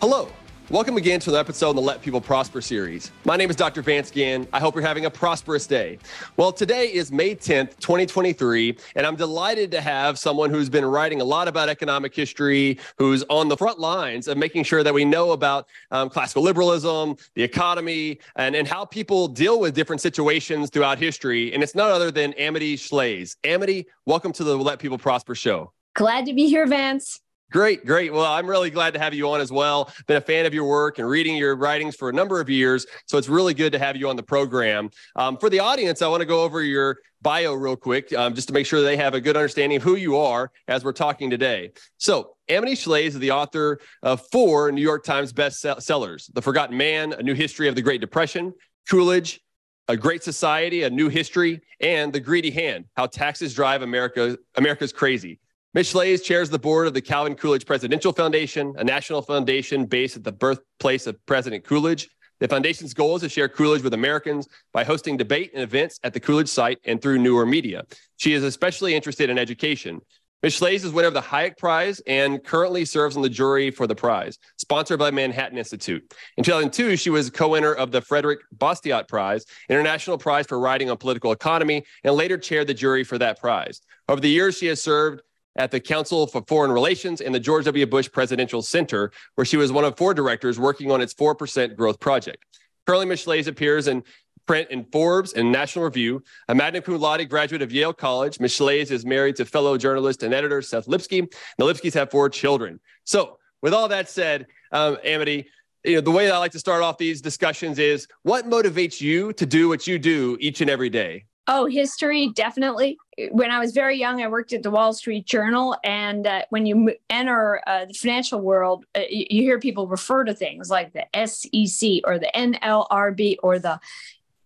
Hello. Welcome again to an episode in the Let People Prosper series. My name is Dr. Vance Ginn. I hope you're having a prosperous day. Well, today is May 10th, 2023, and I'm delighted to have someone who's been writing a lot about economic history, who's on the front lines of making sure that we know about um, classical liberalism, the economy, and, and how people deal with different situations throughout history. And it's none other than Amity Shlaes. Amity, welcome to the Let People Prosper show. Glad to be here, Vance. Great, great. Well, I'm really glad to have you on as well. Been a fan of your work and reading your writings for a number of years. So it's really good to have you on the program. Um, for the audience, I want to go over your bio real quick um, just to make sure they have a good understanding of who you are as we're talking today. So, Amity Shlaes is the author of four New York Times bestsellers The Forgotten Man, A New History of the Great Depression, Coolidge, A Great Society, A New History, and The Greedy Hand How Taxes Drive America, America's Crazy. Ms. Shlaes chairs the board of the Calvin Coolidge Presidential Foundation, a national foundation based at the birthplace of President Coolidge. The foundation's goal is to share Coolidge with Americans by hosting debate and events at the Coolidge site and through newer media. She is especially interested in education. Ms. Shlaes is winner of the Hayek Prize and currently serves on the jury for the prize, sponsored by Manhattan Institute. In 2002, she was co-winner of the Frederick Bastiat Prize, International Prize for Writing on Political Economy, and later chaired the jury for that prize. Over the years, she has served at the Council for Foreign Relations and the George W. Bush Presidential Center, where she was one of four directors working on its 4% growth project. Currently. Shlaes appears in print in Forbes and National Review. A magna cum laude graduate of Yale College, Ms. Shlaes is married to fellow journalist and editor Seth Lipsky. The Lipskys have four children. So, with all that said, um, Amity, you know, the way I like to start off these discussions is what motivates you to do what you do each and every day? Oh, history, definitely. When I was very young, I worked at the Wall Street Journal. And uh, when you enter uh, the financial world, uh, you, you hear people refer to things like the SEC or the NLRB or the,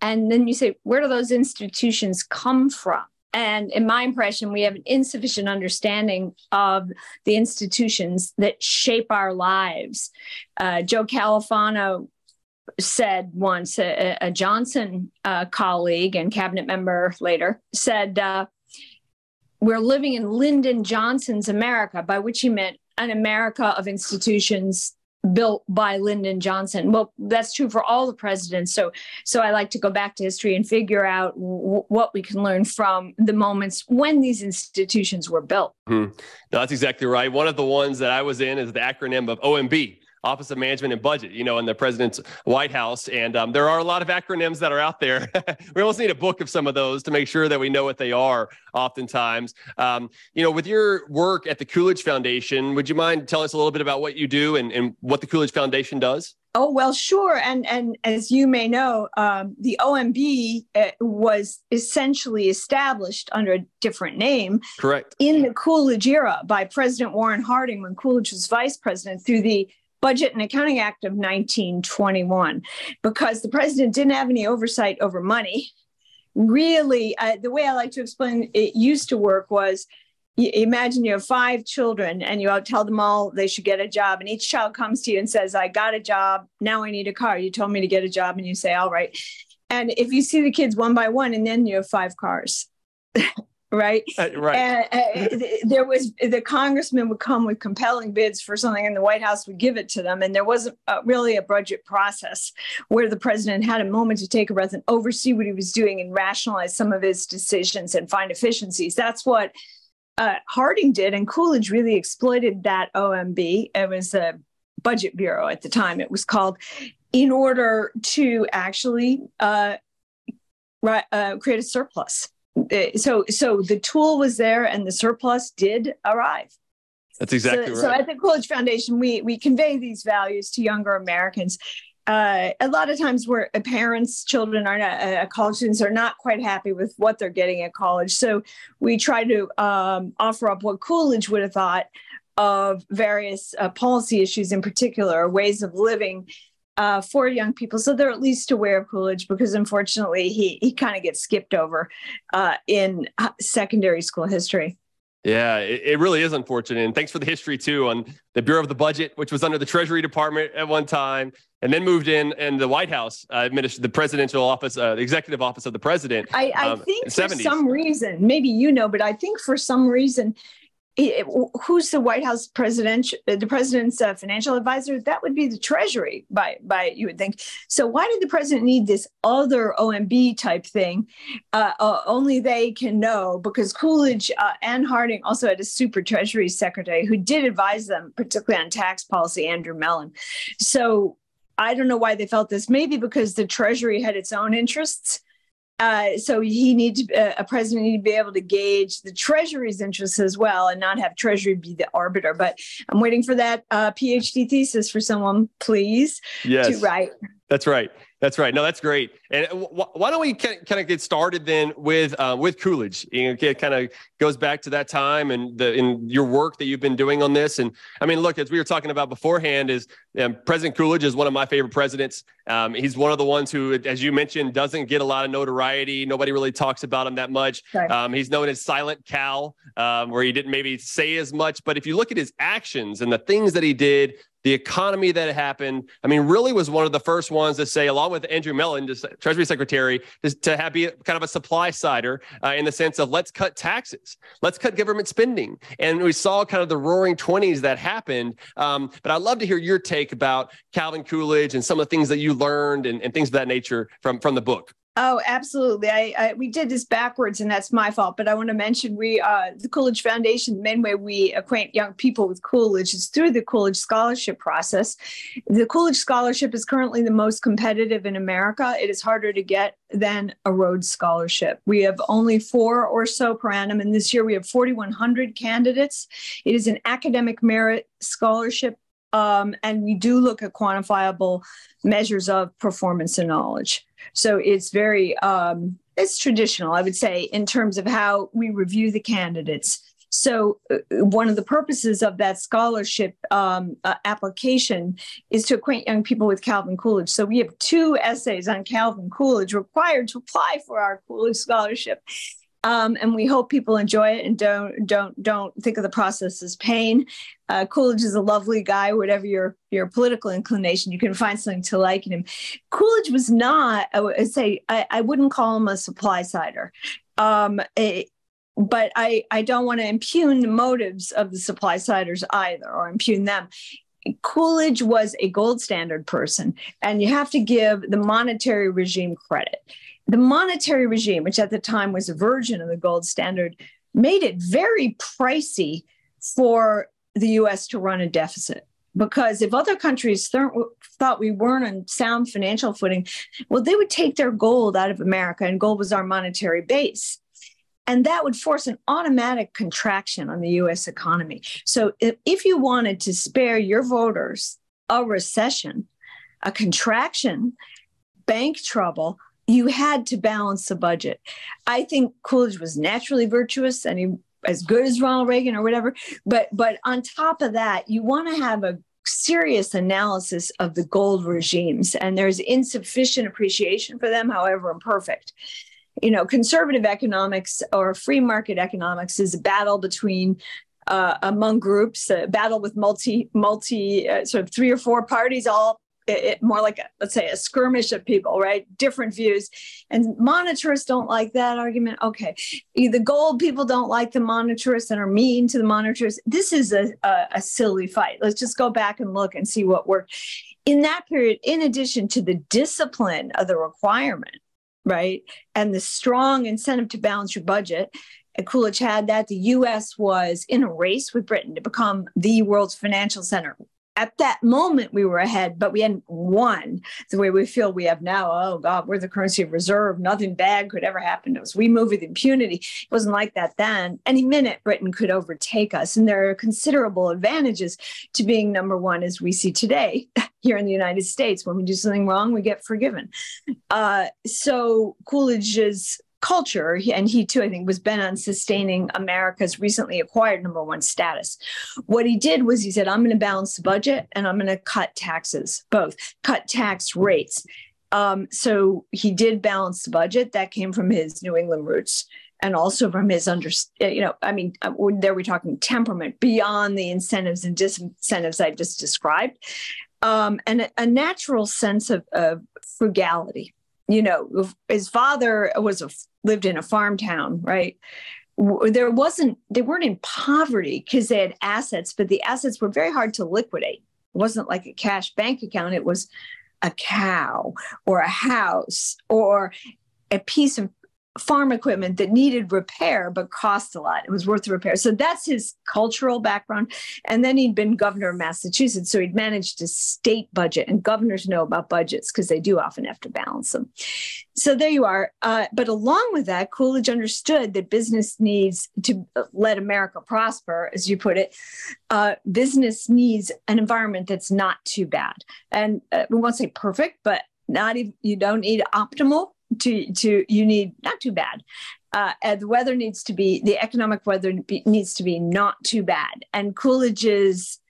and then you say, where do those institutions come from? And in my impression, we have an insufficient understanding of the institutions that shape our lives. Uh, Joe Califano said once, a, a Johnson uh, colleague and cabinet member later said, uh, We're living in Lyndon Johnson's America, by which he meant an America of institutions built by Lyndon Johnson. Well, that's true for all the presidents. So, so I like to go back to history and figure out w- what we can learn from the moments when these institutions were built. Mm-hmm. No, that's exactly right. One of the ones that I was in is the acronym of OMB, Office of Management and Budget, you know, in the president's White House. And um, there are a lot of acronyms that are out there. we almost need a book of some of those to make sure that we know what they are oftentimes. Um, you know, with your work at the Coolidge Foundation, would you mind telling us a little bit about what you do and, and what the Coolidge Foundation does? Oh well, sure. And and as you may know, um, the OMB uh, was essentially established under a different name. Correct. In the Coolidge era by President Warren Harding when Coolidge was vice president through the Budget and Accounting Act of 1921 because the president didn't have any oversight over money. Really, uh, the way I like to explain it used to work was you imagine you have five children and you tell them all they should get a job and each child comes to you and says i got a job. Now i need a car. You told me to get a job and you say all right. And if you see the kids one by one and then you have five cars right? Uh, right. And uh, there was the congressman would come with compelling bids for something, and the White House would give it to them. And there wasn't uh, really a budget process where the president had a moment to take a breath and oversee what he was doing and rationalize some of his decisions and find efficiencies. That's what uh, Harding did, and Coolidge really exploited that OMB. It was a budget bureau at the time. It was called in order to actually uh, uh, create a surplus so so the tool was there and the surplus did arrive. That's exactly so, right. so at the coolidge foundation we we convey these values to younger americans. Uh, a lot of times where parents children are not uh, college students are not quite happy with what they're getting at college. So we try to um, offer up what coolidge would have thought of various uh, policy issues in particular ways of living uh, for young people, so they're at least aware of Coolidge because unfortunately he he kind of gets skipped over uh, in uh, secondary school history. Yeah, it, it, really is unfortunate. And thanks for the history too on the Bureau of the Budget, which was under the Treasury Department at one time, and then moved in and the White House uh, administered the presidential office, uh, the executive office of the president. I, I um, think for 70s. some reason, maybe you know, but I think for some reason who's the White House president, the president's uh, financial advisor? That would be the Treasury, by by you would think. So why did the president need this other OMB type thing? Uh, uh, only they can know because Coolidge uh, and Harding also had a super Treasury secretary who did advise them, particularly on tax policy, Andrew Mellon. So I don't know why they felt this. Maybe because the Treasury had its own interests uh, so he needs uh, a president need to be able to gauge the Treasury's interests as well, and not have Treasury be the arbiter. But I'm waiting for that uh, PhD thesis for someone, please, yes. to write. That's right. That's right. No, that's great. And why don't we kind of get started then with uh, with Coolidge? You know, it kind of goes back to that time and the in your work that you've been doing on this. And I mean, look, as we were talking about beforehand, is um, President Coolidge is one of my favorite presidents. Um, he's one of the ones who, as you mentioned, doesn't get a lot of notoriety. Nobody really talks about him that much. Right. Um, he's known as Silent Cal, um, where he didn't maybe say as much. But if you look at his actions and the things that he did the economy that happened. I mean, really was one of the first ones to say, along with Andrew Mellon, just Treasury Secretary, to have be kind of a supply sider uh, in the sense of let's cut taxes, let's cut government spending. And we saw kind of the roaring 20s that happened. Um, but I'd love to hear your take about Calvin Coolidge and some of the things that you learned and, and things of that nature from, from the book. Oh, absolutely. I, I, we did this backwards, and that's my fault. But I want to mention we uh, the Coolidge Foundation. The main way we acquaint young people with Coolidge is through the Coolidge Scholarship process. The Coolidge Scholarship is currently the most competitive in America. It is harder to get than a Rhodes Scholarship. We have only four or so per annum, and this year we have 4,100 candidates. It is an academic merit scholarship um, and we do look at quantifiable measures of performance and knowledge. So it's very um, it's traditional, I would say, in terms of how we review the candidates. So, uh, one of the purposes of that scholarship um, uh, application is to acquaint young people with Calvin Coolidge. So, we have two essays on Calvin Coolidge required to apply for our Coolidge scholarship. Um, and we hope people enjoy it and don't don't don't think of the process as pain. Uh, Coolidge is a lovely guy, whatever your your political inclination, you can find something to like in him. Coolidge was not, I would say, I, I wouldn't call him a supply sider. Um, it, but I, I don't want to impugn the motives of the supply siders either or impugn them. Coolidge was a gold standard person, and you have to give the monetary regime credit. The monetary regime, which at the time was a version of the gold standard, made it very pricey for the US to run a deficit. Because if other countries th- thought we weren't on sound financial footing, well, they would take their gold out of America, and gold was our monetary base. And that would force an automatic contraction on the US economy. So if, if you wanted to spare your voters a recession, a contraction, bank trouble, you had to balance the budget. I think Coolidge was naturally virtuous and he as good as Ronald Reagan or whatever. But but on top of that, you want to have a serious analysis of the gold regimes, and there's insufficient appreciation for them, however imperfect. You know, conservative economics or free market economics is a battle between uh, among groups, a battle with multi multi uh, sort of three or four parties all it, more like a, let's say a skirmish of people right? Different views. And monetarists don't like that argument. Okay. The gold people don't like the monetarists and are mean to the monetarists this is a, a, a silly fight. Let's just go back and look and see what worked. In that period in addition to the discipline of the requirement right and the strong incentive to balance your budget Coolidge had that. The US was in a race with Britain to become the world's financial center at that moment we were ahead, but we hadn't won the way we feel we have now. Oh God, we're the currency of reserve. Nothing bad could ever happen to us. We move with impunity. It wasn't like that then. Any minute Britain could overtake us. And there are considerable advantages to being number one as we see today here in the United States. When we do something wrong, we get forgiven. Uh, so Coolidge's culture, and he too, I think, was bent on sustaining America's recently acquired number one status. What he did was he said, I'm going to balance the budget and I'm going to cut taxes, both cut tax rates. Um, so he did balance the budget. That came from his New England roots and also from his under, you know, I mean, uh, there we're talking temperament beyond the incentives and disincentives I just described, um, and a, a natural sense of, of frugality you know his father was a, lived in a farm town right? There wasn't they weren't in poverty because they had assets but the assets were very hard to liquidate. It wasn't like a cash bank account it was a cow or a house or a piece of farm equipment that needed repair but cost a lot. It was worth the repair. So that's his cultural background. And then he'd been governor of Massachusetts. So he'd managed a state budget, and governors know about budgets because they do often have to balance them. So there you are. Uh, but along with that, Coolidge understood that business needs to let America prosper, as you put it. Uh, business needs an environment that's not too bad. And uh, we won't say perfect, but not even, you don't need optimal to to you need not too bad. Uh, and the weather needs to be the economic weather be, needs to be not too bad. And coolidge's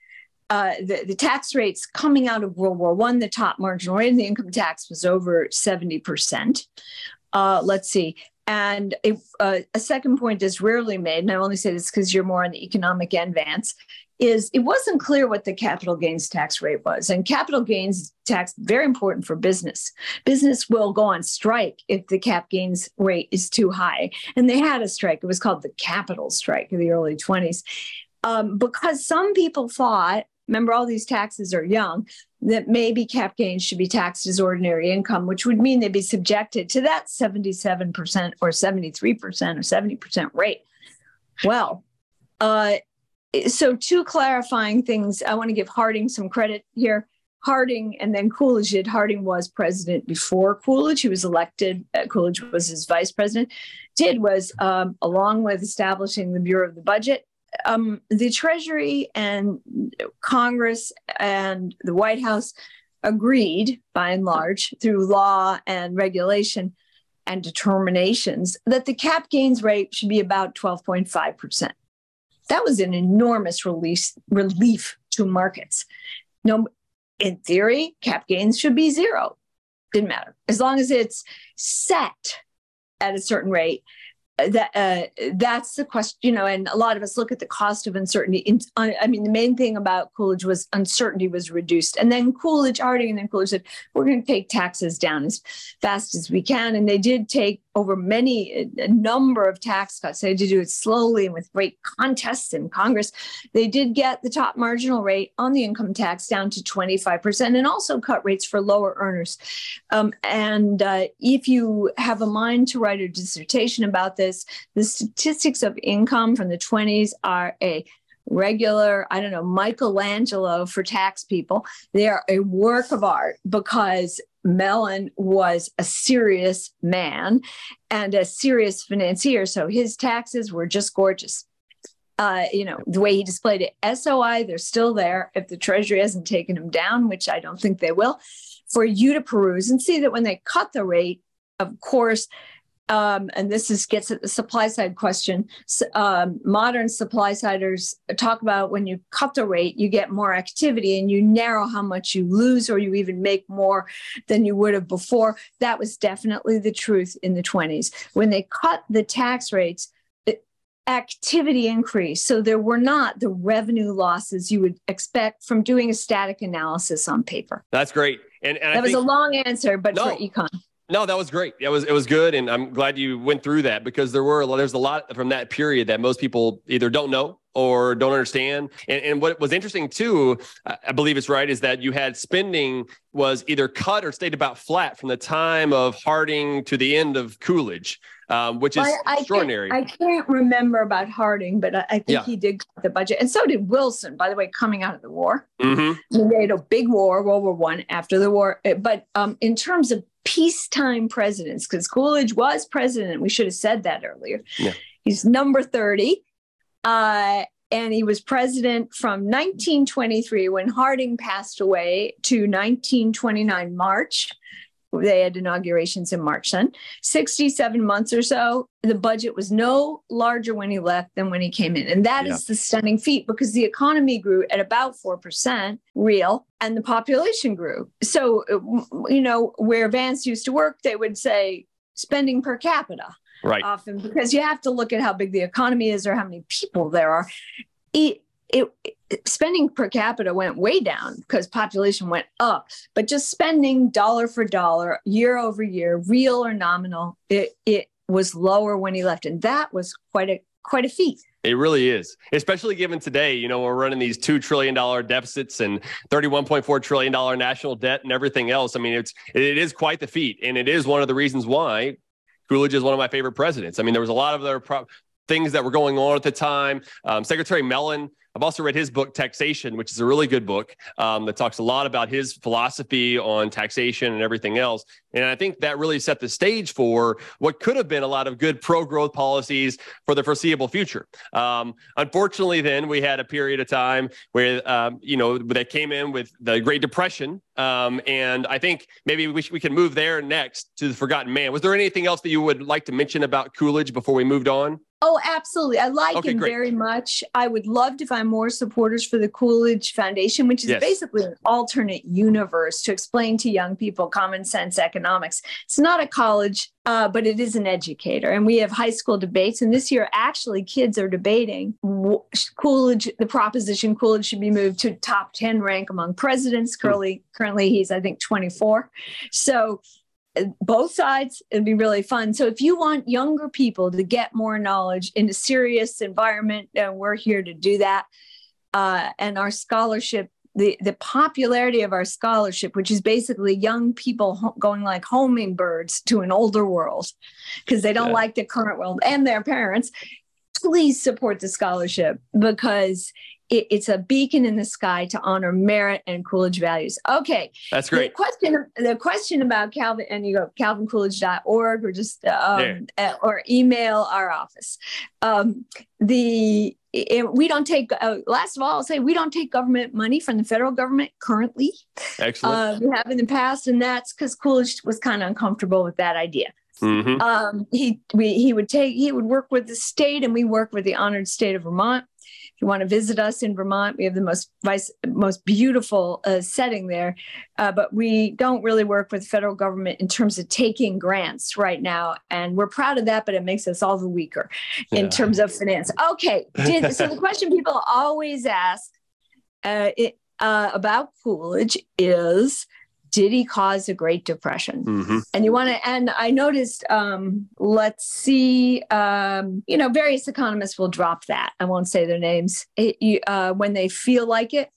uh, the, the tax rates coming out of world war one the top marginal rate in the income tax was over 70% uh, let's see. And a, uh, a second point is rarely made and i only say this because you're more on the economic advance is it wasn't clear what the capital gains tax rate was. And capital gains tax very important for business. Business will go on strike if the cap gains rate is too high. And they had a strike. It was called the capital strike in the early 20s. Um, because some people thought, remember all these taxes are young, that maybe cap gains should be taxed as ordinary income, which would mean they'd be subjected to that 77% or 73% or 70% rate. Well, uh, so two clarifying things. I want to give Harding some credit here. Harding and then Coolidge did. Harding was president before Coolidge. He was elected. Uh, Coolidge was his vice president. Did was, um, along with establishing the Bureau of the Budget, um, the Treasury and Congress and the White House agreed, by and large, through law and regulation and determinations, that the cap gains rate should be about 12.5 percent. That was an enormous release, relief to markets. No, in theory, cap gains should be zero. Didn't matter. As long as it's set at a certain rate, that uh, that's the question you know and a lot of us look at the cost of uncertainty in, i mean the main thing about coolidge was uncertainty was reduced and then coolidge harding and then coolidge said we're going to take taxes down as fast as we can and they did take over many a number of tax cuts they had to do it slowly and with great contests in congress they did get the top marginal rate on the income tax down to 25% and also cut rates for lower earners um, and uh, if you have a mind to write a dissertation about this. The statistics of income from the 20s are a regular, I don't know, Michelangelo for tax people. They are a work of art because Mellon was a serious man and a serious financier. So his taxes were just gorgeous. Uh, you know, the way he displayed it. SOI, they're still there if the Treasury hasn't taken them down, which I don't think they will, for you to peruse and see that when they cut the rate, of course, um, and this is gets at the supply side question. Um, modern supply siders talk about when you cut the rate, you get more activity and you narrow how much you lose, or you even make more than you would have before. That was definitely the truth in the 20s. When they cut the tax rates, activity increased. So there were not the revenue losses you would expect from doing a static analysis on paper. That's great. And, and that was a long answer, but no, for econ. No, that was great. It was it was good, and I'm glad you went through that because there were there's a lot from that period that most people either don't know or don't understand. And, and what was interesting too, I believe it's right, is that you had spending was either cut or stayed about flat from the time of Harding to the end of Coolidge, um, which is well, I, extraordinary. I can't, I can't, remember about Harding, but I, I think yeah. he did cut the budget, and so did Wilson. By the way, coming out of the war, mm-hmm. we had a big war, World War One. After the war, but um, in terms of peacetime presidents because Coolidge was president. We should have said that earlier. Yeah. He's number 30. Uh, and he was president from 1923 when Harding passed away to 1929 March they had inaugurations in March then. 67 months or so, the budget was no larger when he left than when he came in. And that yeah. is the stunning feat because the economy grew at about 4% real and the population grew. So, uh, you know, where Vance used to work, they would say spending per capita. Right. Often because you have to look at how big the economy is or how many people there are. It, it, spending per capita went way down because population went up but just spending dollar for dollar year over year real or nominal it, it was lower when he left and that was quite a quite a feat. It really is, especially given today, you know, we're running these $2 trillion deficits and $31.4 trillion national debt and everything else. I mean, it's, it is quite the feat. And it is one of the reasons why Coolidge is one of my favorite presidents. I mean, there was a lot of other pro- things that were going on at the time. Um, Secretary Mellon, I've also read his book, Taxation, which is a really good book um, that talks a lot about his philosophy on taxation and everything else. And I think that really set the stage for what could have been a lot of good pro growth policies for the foreseeable future. Um, unfortunately, then we had a period of time where, um, you know, they came in with the Great Depression. Um, and I think maybe we, sh- we can move there next to the Forgotten Man. Was there anything else that you would like to mention about Coolidge before we moved on? Oh, absolutely. I like Okay, him great. very much. I would love to find more supporters for the Coolidge Foundation, which is Yes. basically an alternate universe to explain to young people common sense economics. It's not a college, uh, but it is an educator. And we have high school debates. And this year, actually, kids are debating Coolidge, the proposition Coolidge should be moved to top 10 rank among presidents. Currently, currently he's, I think, 24. So both sides it'd be really fun so if you want younger people to get more knowledge in a serious environment uh, we're here to do that uh, and our scholarship the, the popularity of our scholarship which is basically young people ho- going like homing birds to an older world because they don't Yeah. like the current world and their parents please support the scholarship because it, it's a beacon in the sky to honor merit and coolidge values okay That's great. the question, the question about Calvin, and you go calvincoolidge.org or just um, uh, or email our office. Um, the it- we don't take. Uh, last of all, I'll say we don't take government money from the federal government currently. Excellent. Uh, we have in the past, and that's because Coolidge was kind of uncomfortable with that idea. hmm Um, he we, he would take he would work with the state, and we work with the honored state of Vermont. If you want to visit us in Vermont, we have the most vice, most beautiful uh, setting there, uh, but we don't really work with the federal government in terms of taking grants right now, and we're proud of that. But it makes us all the weaker Yeah. in terms of finance. Okay, did, so the question people always ask uh, it, uh, about Coolidge is, did he cause a Great Depression? hmm and you want to and i noticed um let's see um you know various economists will drop that i won't say their names it, you, uh, when they feel like it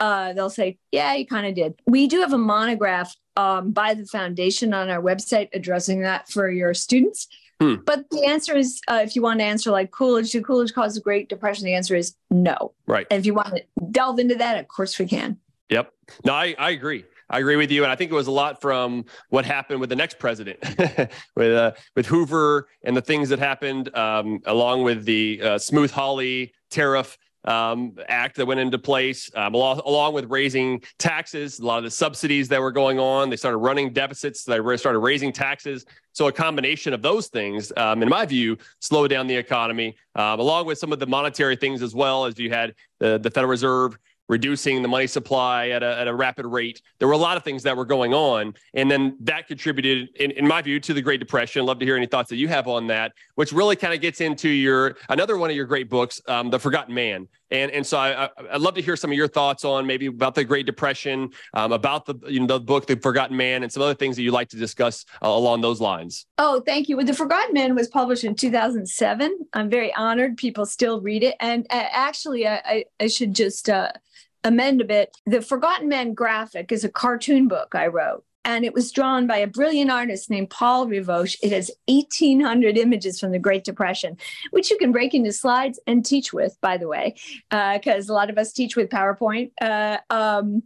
uh, they'll say yeah you kind of did we do have a monograph um, by the foundation on our website addressing that for your students Hmm. but the answer is uh, if you want to answer like coolidge did coolidge cause the great depression the answer is no Right. and if you want to delve into that of course we can Yep. No, I, I agree. I agree with you, and I think it was a lot from what happened with the next president, with uh, with Hoover and the things that happened, um, along with the uh, Smoot Hawley tariff um, act that went into place, um, along, along with raising taxes, a lot of the subsidies that were going on. They started running deficits. They started raising taxes. So a combination of those things, um, in my view, slowed down the economy, um, along with some of the monetary things as well as you had the, the Federal Reserve reducing the money supply at a, at a rapid rate. There were a lot of things that were going on. And then that contributed, in, in my view, to the Great Depression. Love to hear any thoughts that you have on that, which really kind of gets into your another one of your great books, um, The Forgotten Man. And, and so I, I, I'd love to hear some of your thoughts on maybe about the Great Depression, um, about the, you know, the book, The Forgotten Man, and some other things that you'd like to discuss uh, along those lines. Oh, thank you. Well, The Forgotten Man was published in 2007. I'm very honored people still read it. And uh, actually, I, I, I should just uh, amend a bit. The Forgotten Man graphic is a cartoon book I wrote. And it was drawn by a brilliant artist named Paul Rivoche. It has 1,800 images from the Great Depression, which you can break into slides and teach with, by the way, because a lot of us teach with PowerPoint. Uh, um,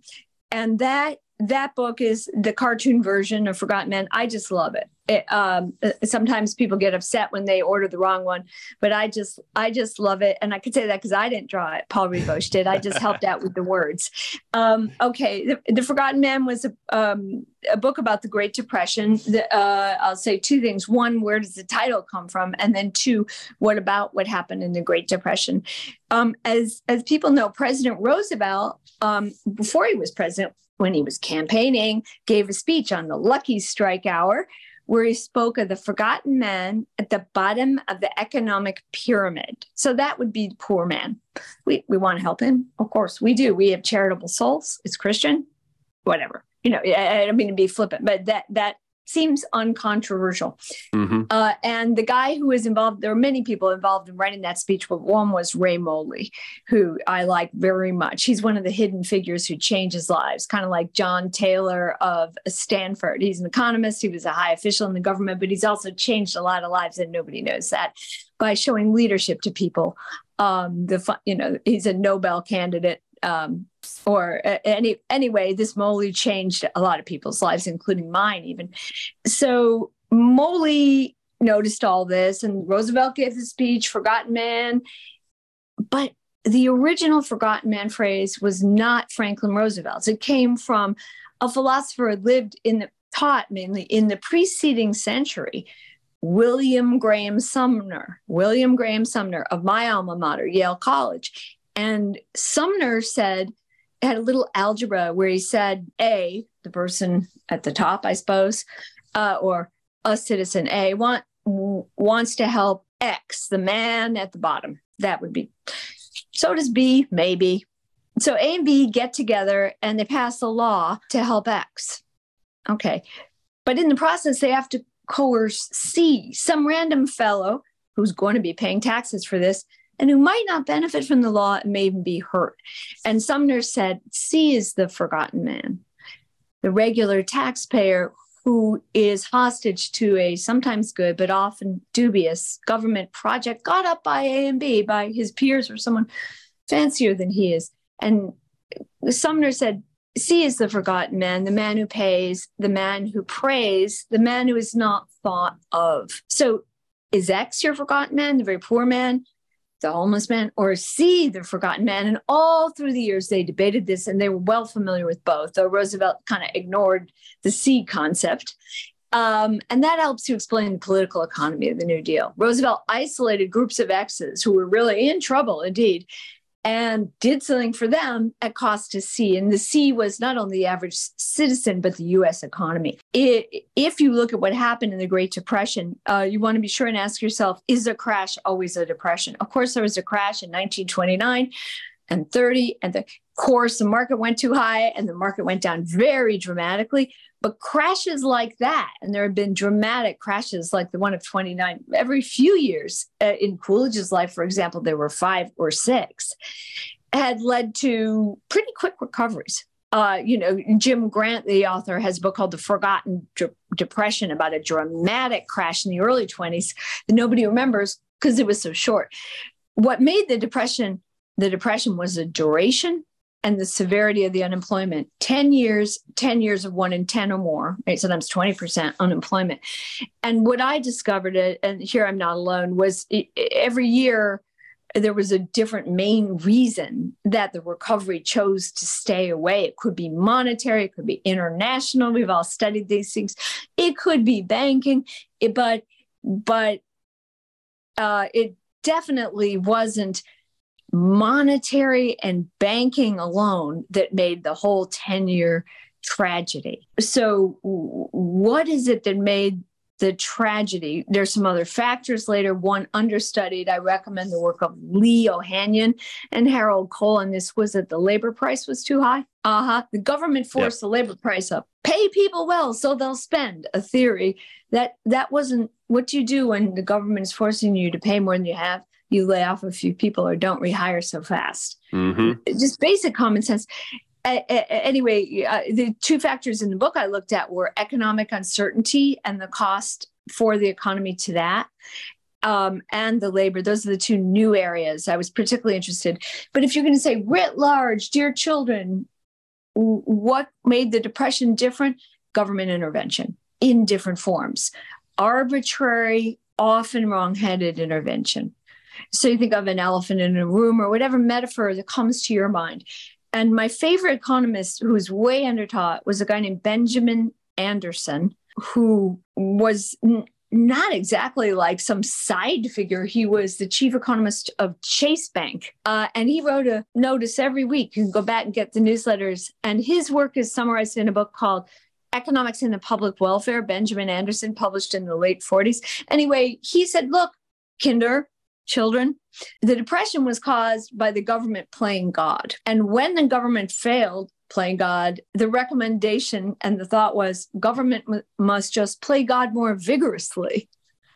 and that that book is the cartoon version of Forgotten Man. I just love it. it um, uh, sometimes people get upset when they order the wrong one, but I just I just love it. And I could say that because I didn't draw it. Paul Rivoche did. I just helped out with the words. Um, okay, the, the Forgotten Man was a, um, a book about the Great Depression. The, uh, I'll say two things. One, where does the title come from? And then two, what about what happened in the Great Depression? Um, as as people know, President Roosevelt, um, before he was president, when he was campaigning, gave a speech on the Lucky Strike Hour, where he spoke of the forgotten man at the bottom of the economic pyramid. So that would be poor man. We we want to help him, of course we do. We have charitable souls. It's Christian, whatever. You know, I, I don't mean to be flippant, but that that seems uncontroversial. Mm-hmm. Uh, and the guy who was involved, there were many people involved in writing that speech, but one was Ray Moley, who I like very much. He's one of the hidden figures who changes lives, kind of like John Taylor of Stanford. He's an economist, he was a high official in the government, but he's also changed a lot of lives, and nobody knows that by showing leadership to people. Um, the you know he's a Nobel candidate um, or any anyway, this Moley changed a lot of people's lives, including mine, even. So Moley noticed all this, and Roosevelt gave the speech, "Forgotten Man," but the original "Forgotten Man" phrase was not Franklin Roosevelt's. It came from a philosopher who lived in the taught mainly in the preceding century. William Graham Sumner, William Graham Sumner of my alma mater, Yale College. And Sumner said, had a little algebra where he said A, the person at the top, I suppose, uh, or a citizen A want, wants to help X, the man at the bottom. That would be. So does B, maybe. So A and B get together and they pass a law to help X. Okay. But in the process, they have to coerce C, some random fellow who's going to be paying taxes for this and who might not benefit from the law and may even be hurt. And Sumner said, C is the forgotten man, the regular taxpayer who is hostage to a sometimes good but often dubious government project got up by A and B by his peers or someone fancier than he is. And Sumner said, C is the forgotten man, the man who pays, the man who prays, the man who is not thought of. So is X your forgotten man, the very poor man? The homeless man or C, the forgotten man. And all through the years, they debated this and they were well familiar with both, though Roosevelt kind of ignored the C concept. Um, and that helps to explain the political economy of the New Deal. Roosevelt isolated groups of X's who were really in trouble indeed and did something for them at cost to C. And the C was not only the average citizen, but the US economy. It, if you look at what happened in the Great Depression, uh, you want to be sure and ask yourself is a crash always a depression? Of course, there was a crash in 1929 and 30 and the course the market went too high and the market went down very dramatically but crashes like that and there have been dramatic crashes like the one of 29 every few years uh, in coolidge's life for example there were five or six had led to pretty quick recoveries uh, you know, Jim Grant, the author, has a book called The Forgotten De- Depression about a dramatic crash in the early 20s that nobody remembers because it was so short. What made the depression the depression was the duration and the severity of the unemployment 10 years 10 years of one in 10 or more right sometimes 20% unemployment and what i discovered and here i'm not alone was every year there was a different main reason that the recovery chose to stay away. It could be monetary, it could be international. We've all studied these things. It could be banking, but but uh, it definitely wasn't monetary and banking alone that made the whole 10 year tragedy. So, what is it that made the tragedy? There's some other factors later. One understudied, I recommend the work of Lee Ohanian and Harold Cole. And this was that the labor price was too high. Uh huh. The government forced yep. the labor price up. Pay people well so they'll spend. A theory that that wasn't what you do when the government is forcing you to pay more than you have you lay off a few people or don't rehire so fast. Mm-hmm. Just basic common sense. anyway, uh, the two factors in the book I looked at were economic uncertainty and the cost for the economy to that. Um, and the labor. Those are the two new areas I was particularly interested. But if you're going to say writ large, dear children, what made the depression different? Government intervention in different forms, arbitrary, often wrong-headed intervention. So you think of an elephant in a room or whatever metaphor that comes to your mind. And my favorite economist, who's way undertaught, was a guy named Benjamin Anderson, who was n- not exactly like some side figure. He was the chief economist of Chase Bank. Uh, and he wrote a notice every week. You can go back and get the newsletters. And his work is summarized in a book called Economics in the Public Welfare, Benjamin Anderson, published in the late 40s. Anyway, he said, look, Kinder, children. The depression was caused by the government playing God. And when the government failed, playing God. The recommendation and the thought was government m- must just play God more vigorously.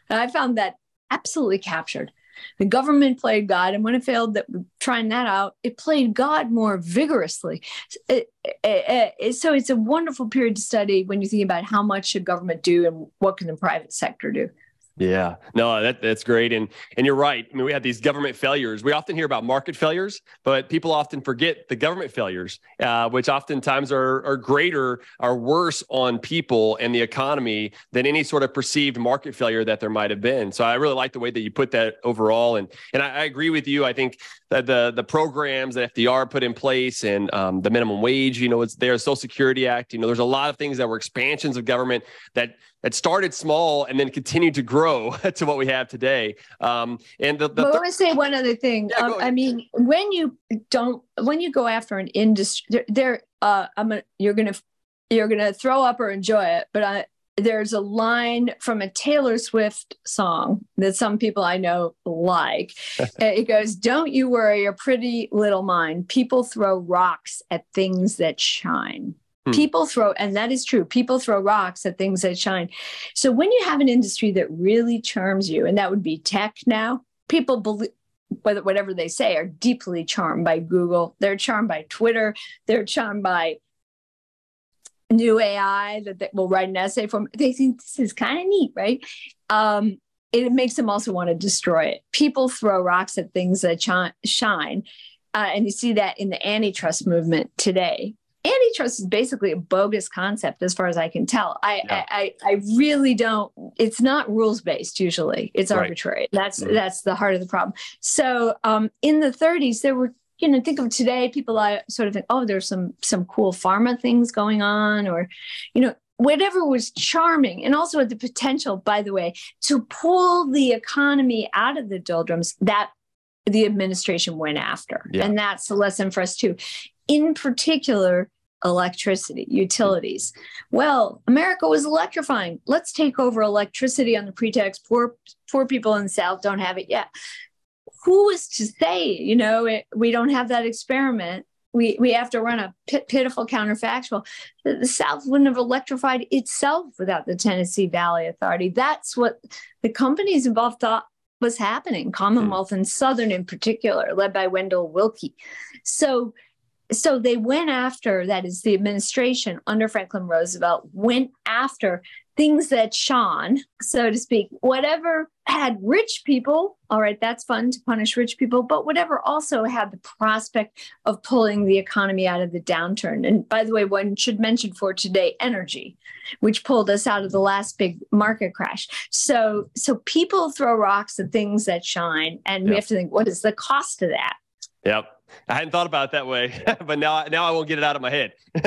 And I found that absolutely captured. The government played God, and when it failed, that trying that out, it played God more vigorously. It, it, it, so it's a wonderful period to study when you think about how much should government do and what can the private sector do. Yeah, no, that, that's great. And and you're right. I mean, we have these government failures. We often hear about market failures, but people often forget the government failures, uh, which oftentimes are, are greater, are worse on people and the economy than any sort of perceived market failure that there might have been. So I really like the way that you put that overall. And and I, I agree with you. I think that the the programs that FDR put in place and um, the minimum wage, you know, it's there, Social Security Act. You know, there's a lot of things that were expansions of government that that started small and then continued to grow to what we have today. Um, and the, the th- I want to say one other thing. Yeah, um, I mean, when you don't, when you go after an industry, there, uh, I'm gonna, you're gonna, you're gonna throw up or enjoy it. But I, there's a line from a Taylor Swift song that some people I know like. it goes, "Don't you worry, your pretty little mind. People throw rocks at things that shine." Hmm. People throw, and that is true, people throw rocks at things that shine. So when you have an industry that really charms you, and that would be tech now, people believe, whatever they say, are deeply charmed by Google. They're charmed by Twitter. They're charmed by new AI that, that will write an essay for them. They think this is kind of neat, right? Um, it makes them also want to destroy it. People throw rocks at things that shine. Uh, and you see that in the antitrust movement today antitrust is basically a bogus concept as far as I can tell. I yeah. I, I really don't it's not rules based usually. It's arbitrary. That's mm-hmm. that's the heart of the problem. So um, in the 30s there were you know think of today people I sort of think oh there's some some cool pharma things going on or you know whatever was charming and also had the potential by the way to pull the economy out of the doldrums that the administration went after. Yeah. And that's the lesson for us too in particular electricity, utilities. Well, America was electrifying. Let's take over electricity on the pretext poor poor people in the South don't have it yet. Who is to say, you know, it, we don't have that experiment? We we have to run a pitiful counterfactual. The, the South wouldn't have electrified itself without the Tennessee Valley Authority. That's what the companies involved thought was happening. Commonwealth hmm. and Southern, in particular, led by Wendell Willkie. So so they went after that is the administration under franklin roosevelt went after things that shone so to speak whatever had rich people all right that's fun to punish rich people but whatever also had the prospect of pulling the economy out of the downturn. And by the way one should mention for today energy which pulled us out of the last big market crash. So so people throw rocks at things that shine and yep. we have to think what is the cost of that? Yep I hadn't thought about it that way, but now now I won't get it out of my head.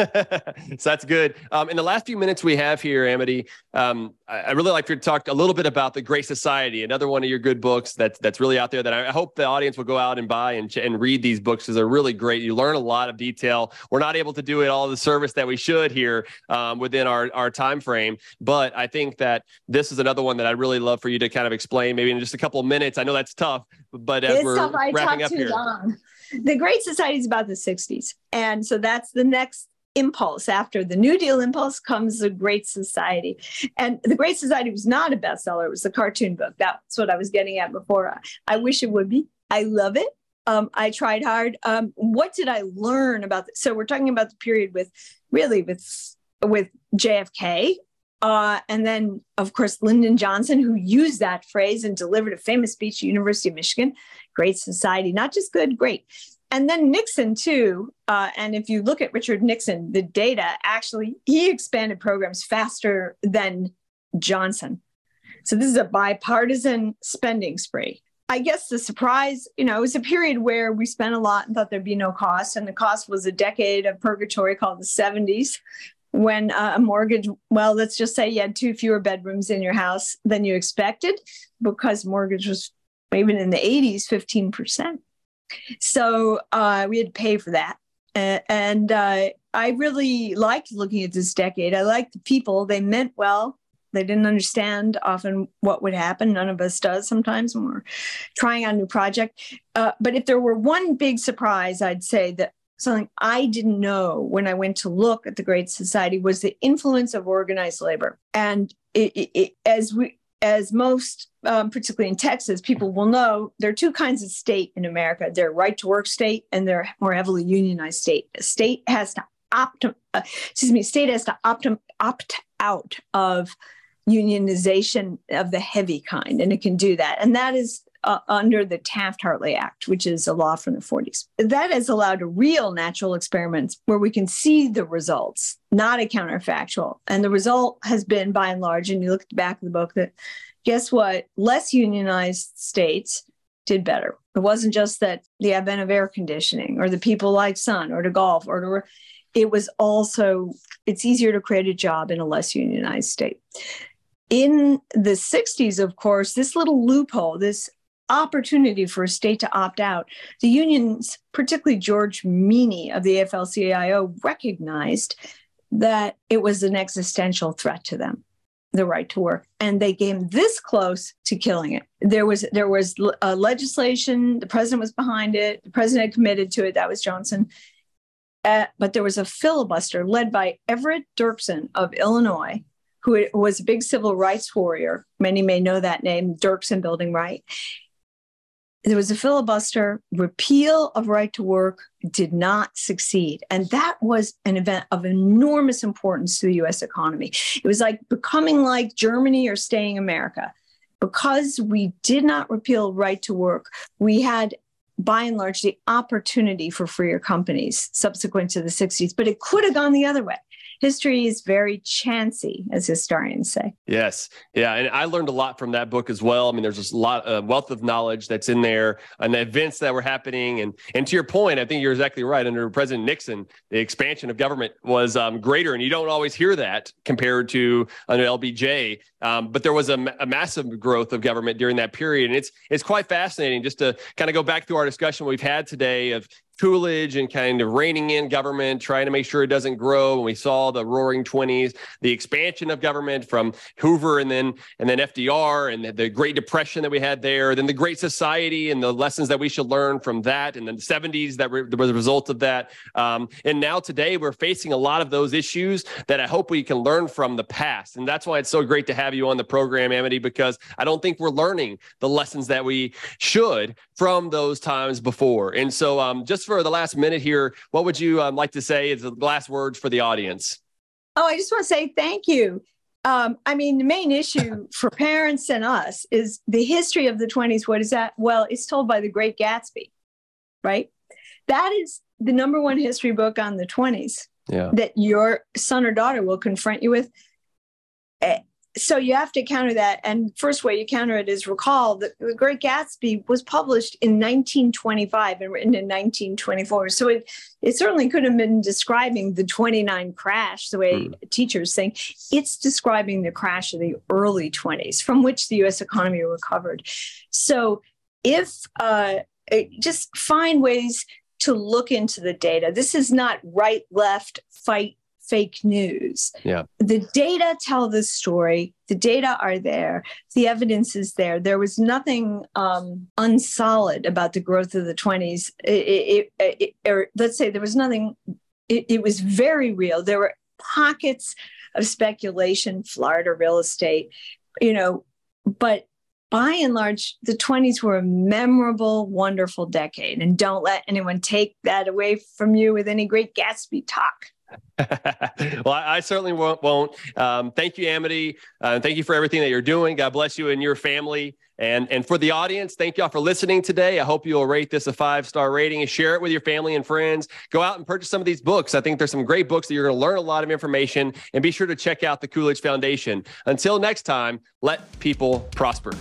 so that's good. Um, in the last few minutes we have here, Amity, um, I, I, really like to talk a little bit about the Great Society, another one of your good books that's that's really out there that I, I hope the audience will go out and buy and, and read these books because they're really great. You learn a lot of detail. We're not able to do it all the service that we should here um, within our our time frame, but I think that this is another one that I'd really love for you to kind of explain, maybe in just a couple of minutes. I know that's tough, but as it's we're tough. wrapping up here. Long the Great Society is about the 60s. And so that's the next impulse. After the New Deal impulse comes the Great Society. And the Great Society was not a bestseller, it was a cartoon book. That's what I was getting at before. I wish it would be. I love it. Um, I tried hard. Um, what did I learn about this? So we're talking about the period with really with with JFK uh, and then, of course, Lyndon Johnson, who used that phrase and delivered a famous speech at University of Michigan, great society, not just good, great. And then Nixon, too. Uh, and if you look at Richard Nixon, the data actually, he expanded programs faster than Johnson. So this is a bipartisan spending spree. I guess the surprise, you know, it was a period where we spent a lot and thought there'd be no cost. And the cost was a decade of purgatory called the 70s, when uh, a mortgage, well, let's just say you had two fewer bedrooms in your house than you expected because mortgage was even in the 80s, 15%. So uh, we had to pay for that. And uh, I really liked looking at this decade. I liked the people, they meant well. They didn't understand often what would happen. None of us does sometimes when we're trying on a new project. Uh, but if there were one big surprise, I'd say that something I didn't know when I went to look at the Great Society was the influence of organized labor. And it, it, it, as we, as most, um, particularly in Texas, people will know, there are two kinds of state in America: their right to work state and their more heavily unionized state. A state has to opt, uh, excuse me, state has to opt opt out of unionization of the heavy kind, and it can do that. And that is uh, under the Taft Hartley Act, which is a law from the 40s. That has allowed real natural experiments where we can see the results, not a counterfactual. And the result has been, by and large, and you look at the back of the book, that guess what? Less unionized states did better. It wasn't just that the advent of air conditioning or the people like sun or to golf or to, it was also, it's easier to create a job in a less unionized state in the 60s, of course, this little loophole, this opportunity for a state to opt out, the unions, particularly George Meany of the AFL CIO, recognized that it was an existential threat to them the right to work. And they came this close to killing it. There was there was a legislation the president was behind it the president committed to it that was johnson. Uh, but there was a filibuster led by everett dirksen of illinois who was a big civil rights warrior. Many may know that name dirksen building right there was a filibuster. Repeal of right to work did not succeed. And that was an event of enormous importance to the US economy. It was like becoming like Germany or staying America. Because we did not repeal right to work, we had by and large the opportunity for freer companies subsequent to the 60s, but it could have gone the other way history is very chancy, as historians say. Yes. Yeah. And I learned a lot from that book as well. I mean, there's just a lot of wealth of knowledge that's in there and the events that were happening. And and to your point, I think you're exactly right. Under President Nixon, the expansion of government was um, greater. And you don't always hear that compared to under LBJ. Um, but there was a, a massive growth of government during that period. And it's it's quite fascinating just to kind of go back through our discussion we've had today of Coolidge and kind of reining in government, trying to make sure it doesn't grow. And we saw the Roaring Twenties, the expansion of government from Hoover and then and then FDR, and the, the, Great Depression that we had there, then the Great Society and the lessons that we should learn from that, and then the '70s that were the result of that. Um, and now today we're facing a lot of those issues that I hope we can learn from the past, and that's why it's so great to have you on the program, Amity, because I don't think we're learning the lessons that we should from those times before. And so, um, just for the last minute here, what would you um, like to say as the last words for the audience? Oh, I just want to say thank you. Um, I mean, the main issue for parents and us is the history of the 20s. What is that? Well, it's told by the Great Gatsby, right? That is the number one history book on the 20s yeah. that your son or daughter will confront you with. So you have to counter that. And first way you counter it is recall that the great gatsby was published in 1925 and written in 1924 so it, it certainly could have been describing the 29 crash the way mm. teachers think. It's describing the crash of the early 20s from which the us economy recovered. So if uh, just find ways to look into the data. This is not right left fight fake news. Yeah. The data tell the story. The data are there. The evidence is there. There was nothing um, unsolid about the growth of the 20s. It, it, it, or let's say there was nothing, it was very real. There were pockets of speculation, Florida real estate, you know, but by and large, the 20s were a memorable, wonderful decade. And don't let anyone take that away from you with any great Gatsby talk. well, I, I, certainly won't. won't. Um, thank you, Amity. Uh, thank you for everything that you're doing. God bless you and your family. And, and for the audience, thank y'all for listening today. I hope you'll rate this a five star rating and share it with your family and friends. Go out and purchase some of these books. I think there's some great books that you're going to learn a lot of information. And be sure to check out the Coolidge Foundation. Until next time, let people prosper.